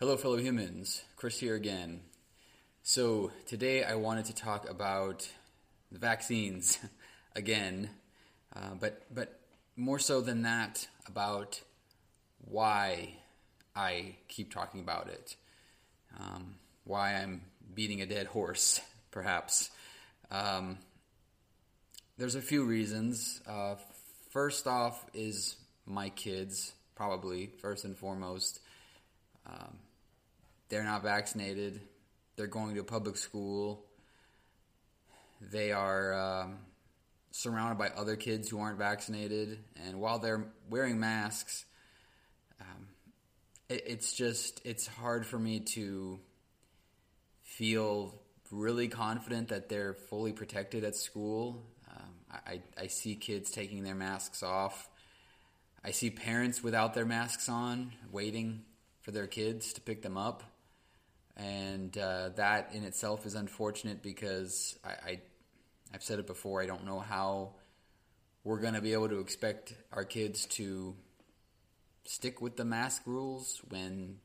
Hello, fellow humans. Chris here again. So, today I wanted to talk about the vaccines again, uh, but, but more so than that, about why I keep talking about it, um, why I'm beating a dead horse, perhaps. Um, there's a few reasons. Uh, first off, is my kids, probably, first and foremost. Um, they're not vaccinated. They're going to a public school. They are um, surrounded by other kids who aren't vaccinated. And while they're wearing masks, um, it, it's just, it's hard for me to feel really confident that they're fully protected at school. Um, I, I see kids taking their masks off. I see parents without their masks on, waiting for their kids to pick them up and uh, that in itself is unfortunate because I, I I've said it before. I don't know how we're going to be able to expect our kids to stick with the mask rules when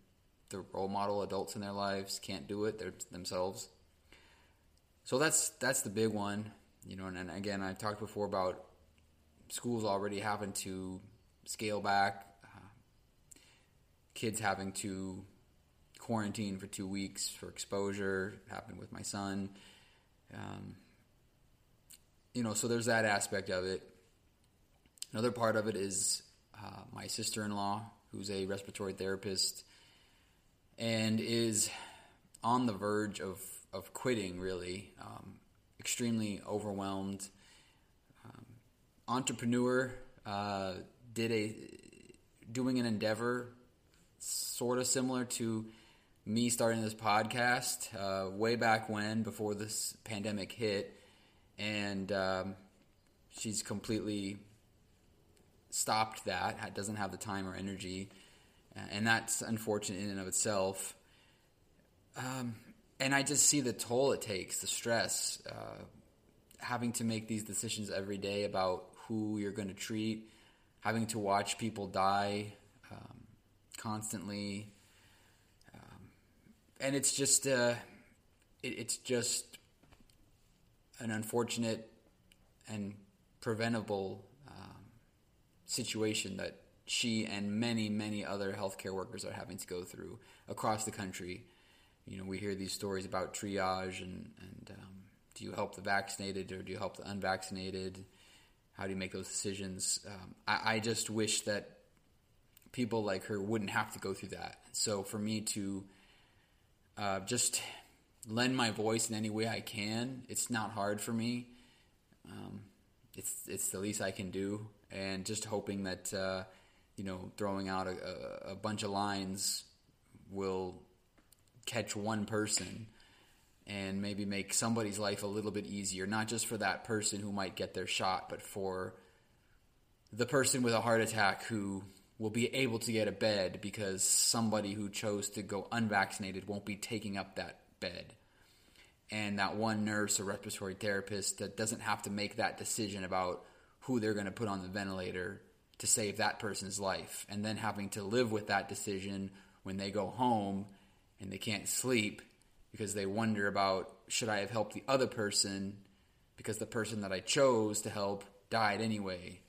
the role model adults in their lives can't do it themselves. So that's that's the big one, you know. And, and again, I talked before about schools already having to scale back, uh, kids having to quarantine for two weeks for exposure. It happened with my son. Um, you know, so there's that aspect of it. Another part of it is uh, my sister in law, who's a respiratory therapist and is on the verge of, of quitting, really. Um, extremely overwhelmed. Um, entrepreneur, uh, did a doing an endeavor sort of similar to me starting this podcast uh, way back when, before this pandemic hit, and um, she's completely stopped that. Doesn't have the time or energy, and that's unfortunate in and of itself. Um, and I just see the toll it takes, the stress, uh, having to make these decisions every day about who you're going to treat, having to watch people die um, constantly and it's just uh, it, it's just an unfortunate and preventable um, situation that she and many many other healthcare workers are having to go through across the country. You know, we hear these stories about triage and and um, do you help the vaccinated or do you help the unvaccinated? How do you make those decisions? Um, I, I just wish that people like her wouldn't have to go through that. So for me to uh, just lend my voice in any way I can. It's not hard for me. Um, it's it's the least I can do, and just hoping that uh, you know throwing out a, a, bunch of lines will catch one person and maybe make somebody's life a little bit easier. Not just for that person who might get their shot, but for the person with a heart attack who will be able to get a bed because somebody who chose to go unvaccinated won't be taking up that bed. And that one nurse or respiratory therapist that doesn't have to make that decision about who they're going to put on the ventilator to save that person's life. And then having to live with that decision when they go home and they can't sleep because they wonder about should I have helped the other person because the person that I chose to help died anyway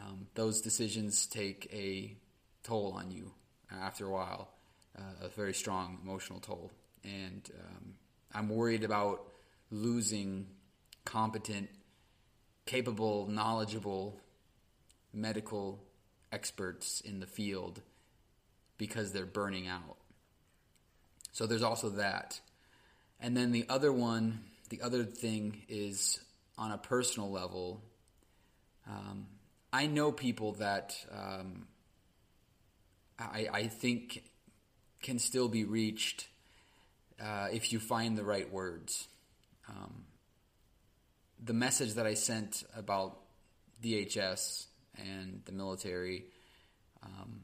um, those decisions take a toll on you after a while, uh, a very strong emotional toll. And um, I'm worried about losing competent, capable, knowledgeable medical experts in the field because they're burning out. So there's also that. And then the other one, the other thing is on a personal level, um, I know people that um, I, I, think can still be reached uh, if you find the right words. Um, the message that I sent about DHS and the military, um,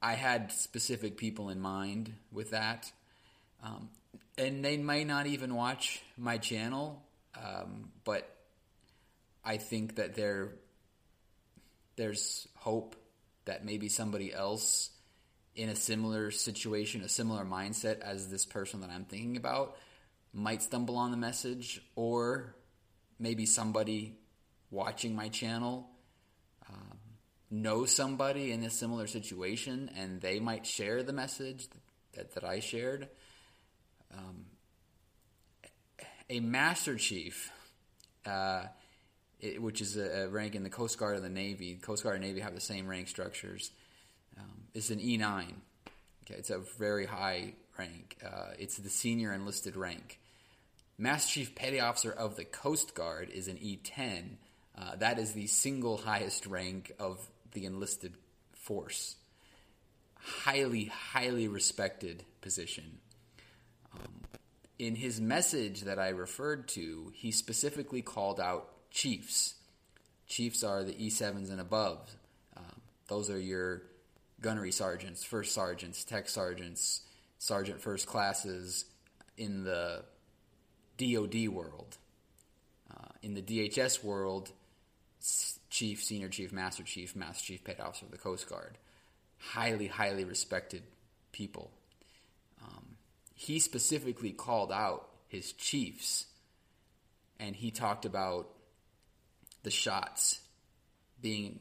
I had specific people in mind with that. Um, and they may not even watch my channel, um, but I think that they're there's hope that maybe somebody else in a similar situation, a similar mindset as this person that I'm thinking about might stumble on the message, or maybe somebody watching my channel um, knows somebody in a similar situation and they might share the message that, that I shared. Um, a Master Chief, uh, it, which is a, a, rank in the Coast Guard and the Navy, Coast Guard and Navy have the same rank structures. Um, it's an E9. Okay, it's a very high rank. Uh, it's the senior enlisted rank. Master Chief Petty Officer of the Coast Guard is an E10. Uh, that is the single highest rank of the enlisted force. Highly, highly respected position. Um, in his message that I referred to, he specifically called out chiefs. Chiefs are the E7s and above. Um, those are your gunnery sergeants, first sergeants, tech sergeants, sergeant first classes in the DoD world. Uh, in the DHS world, chief, senior chief, master chief, master chief, petty officer of the Coast Guard. Highly, highly respected people. Um, he specifically called out his chiefs and he talked about the shots being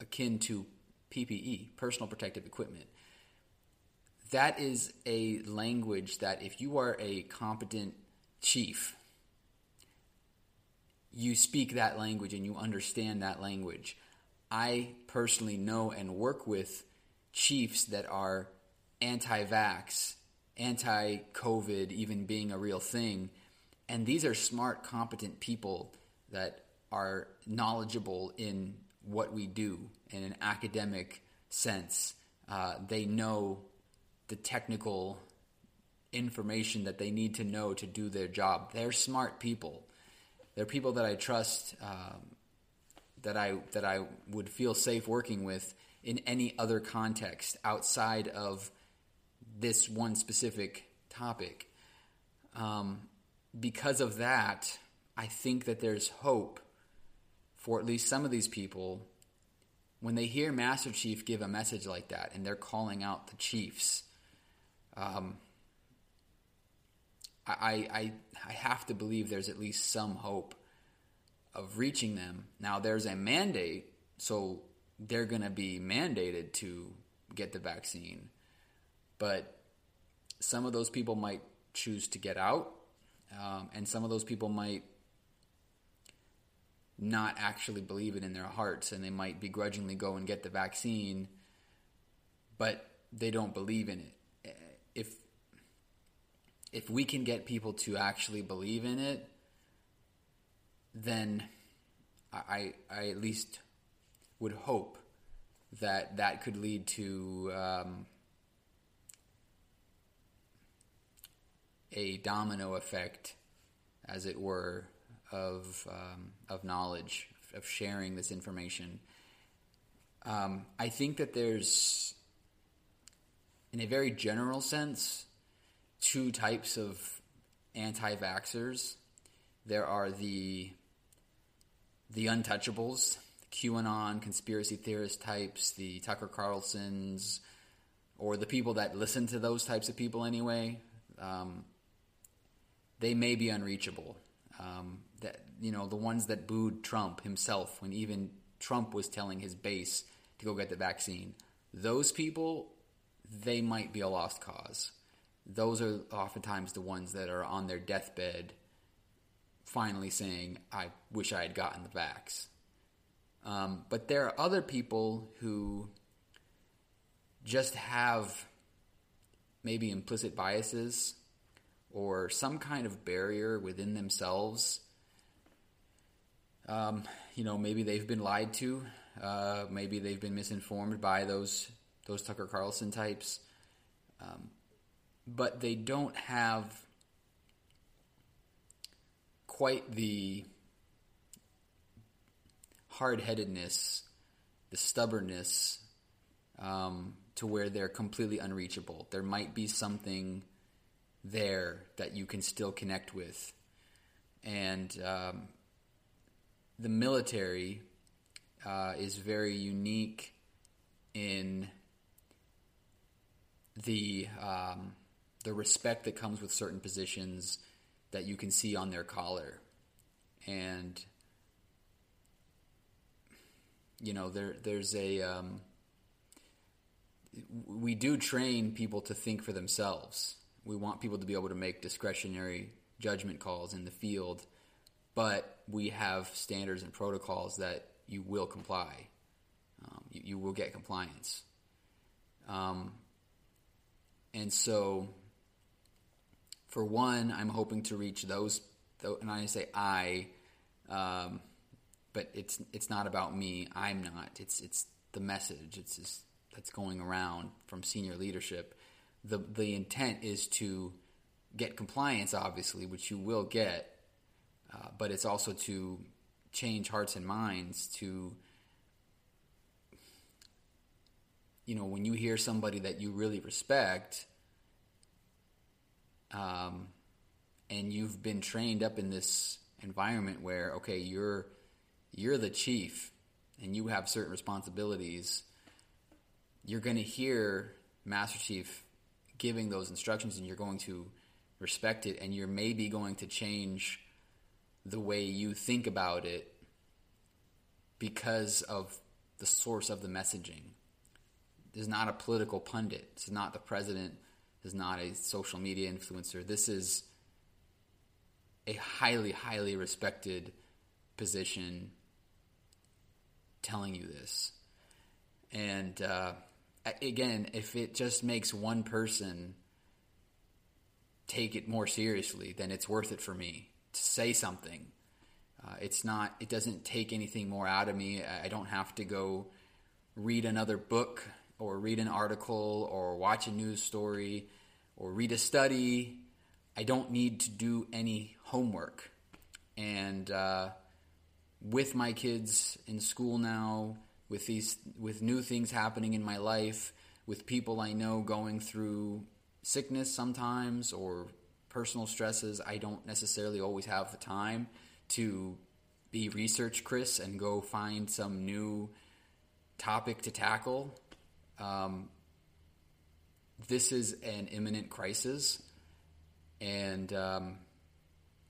akin to PPE, personal protective equipment. That is a language that if you are a competent chief, you speak that language and you understand that language. I personally know and work with chiefs that are anti vax, anti COVID, even being a real thing. And these are smart, competent people that are knowledgeable in what we do in an academic sense. Uh, they know the technical information that they need to know to do their job. They're smart people. They're people that I trust, um, that I that I would feel safe working with in any other context outside of this one specific topic. Um, because of that, I think that there's hope for at least some of these people when they hear Master Chief give a message like that and they're calling out the Chiefs. Um, I, I, I have to believe there's at least some hope of reaching them. Now, there's a mandate, so they're going to be mandated to get the vaccine. But some of those people might choose to get out, um, and some of those people might not actually believe it in their hearts, and they might begrudgingly go and get the vaccine, but they don't believe in it. If if we can get people to actually believe in it, then I, I at least would hope that that could lead to um, a domino effect, as it were, of um, of knowledge, of sharing this information. Um, I think that there's, in a very general sense, two types of anti-vaxxers. There are the the untouchables, the QAnon conspiracy theorist types, the Tucker Carlsons, or the people that listen to those types of people anyway. Um, they may be unreachable. Um, that you know the ones that booed Trump himself when even Trump was telling his base to go get the vaccine. Those people, they might be a lost cause those are oftentimes the ones that are on their deathbed finally saying, I wish I had gotten the vax. Um, but there are other people who just have maybe implicit biases or some kind of barrier within themselves. Um, you know, maybe they've been lied to. Uh, maybe they've been misinformed by those those Tucker Carlson types. Um, but they don't have quite the hard headedness, the stubbornness um, to where they're completely unreachable. There might be something there that you can still connect with. And um, the military uh, is very unique in the um, the respect that comes with certain positions that you can see on their collar, and you know there there's a um, we do train people to think for themselves. We want people to be able to make discretionary judgment calls in the field, but we have standards and protocols that you will comply. Um, you, you, will get compliance. Um, and so, for one, I'm hoping to reach those, and I say I, um, but it's it's not about me. I'm not. It's it's the message. It's just, that's going around from senior leadership. The the intent is to get compliance, obviously, which you will get, uh, but it's also to change hearts and minds to you know when you hear somebody that you really respect um, and you've been trained up in this environment where okay you're you're the chief and you have certain responsibilities you're going to hear master chief giving those instructions and you're going to respect it and you're maybe going to change the way you think about it because of the source of the messaging. This is not a political pundit. This is not the president. This is not a social media influencer. This is a highly, highly respected position telling you this. And uh, again, if it just makes one person take it more seriously, then it's worth it for me to say something. Uh, it's not. It doesn't take anything more out of me. I don't have to go read another book or read an article or watch a news story or read a study. I don't need to do any homework. And uh, with my kids in school now, with these with new things happening in my life, with people I know going through sickness sometimes or personal stresses, I don't necessarily always have the time to be research Chris and go find some new topic to tackle. Um, this is an imminent crisis, and um,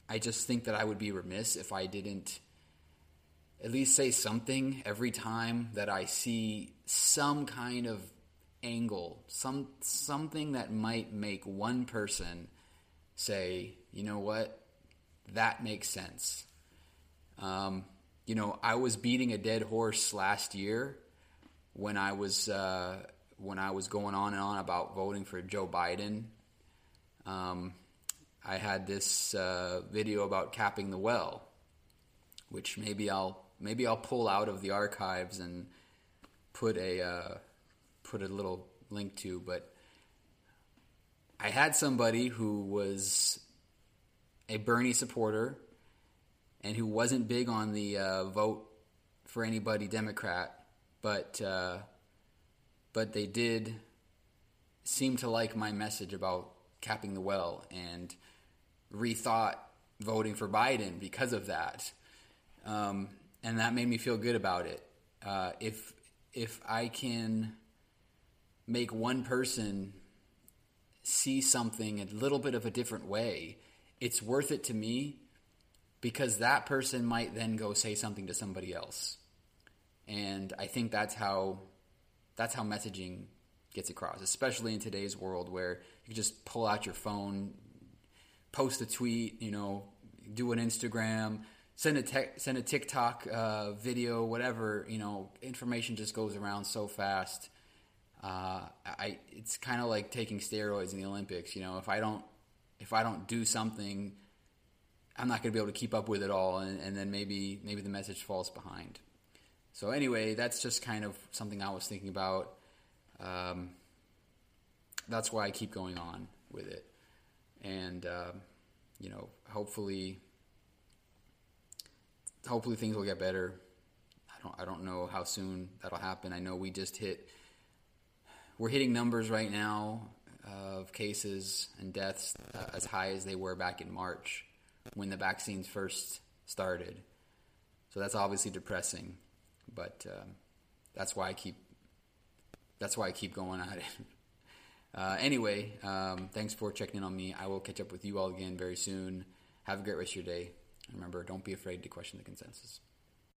I just think that I would be remiss if I didn't at least say something every time that I see some kind of angle, some something that might make one person say, you know what, that makes sense. Um, you know, I was beating a dead horse last year when I was uh, when I was going on and on about voting for Joe Biden. Um, I had this uh, video about capping the well, which maybe I'll maybe I'll pull out of the archives and put a uh, put a little link to, but I had somebody who was a Bernie supporter and who wasn't big on the uh, vote for anybody Democrat, but uh, but they did seem to like my message about capping the well and rethought voting for Biden because of that, um, and that made me feel good about it. Uh, if if I can make one person see something a little bit of a different way, it's worth it to me because that person might then go say something to somebody else. And I think that's how that's how messaging gets across, especially in today's world where you can just pull out your phone, post a tweet, you know, do an Instagram, send a te- send a TikTok uh, video, whatever. You know, information just goes around so fast uh, I it's kind of like taking steroids in the Olympics. You know, if I don't if I don't do something, I'm not going to be able to keep up with it all, and, and then maybe maybe the message falls behind. So anyway, that's just kind of something I was thinking about. Um, that's why I keep going on with it, and uh, you know, hopefully, hopefully things will get better. I don't I don't know how soon that'll happen. I know we just hit we're hitting numbers right now of cases and deaths uh, as high as they were back in March when the vaccines first started. So that's obviously depressing, but um, that's why I keep that's why I keep going at it. Uh, anyway, um, thanks for checking in on me. I will catch up with you all again very soon. Have a great rest of your day. And Remember, don't be afraid to question the consensus.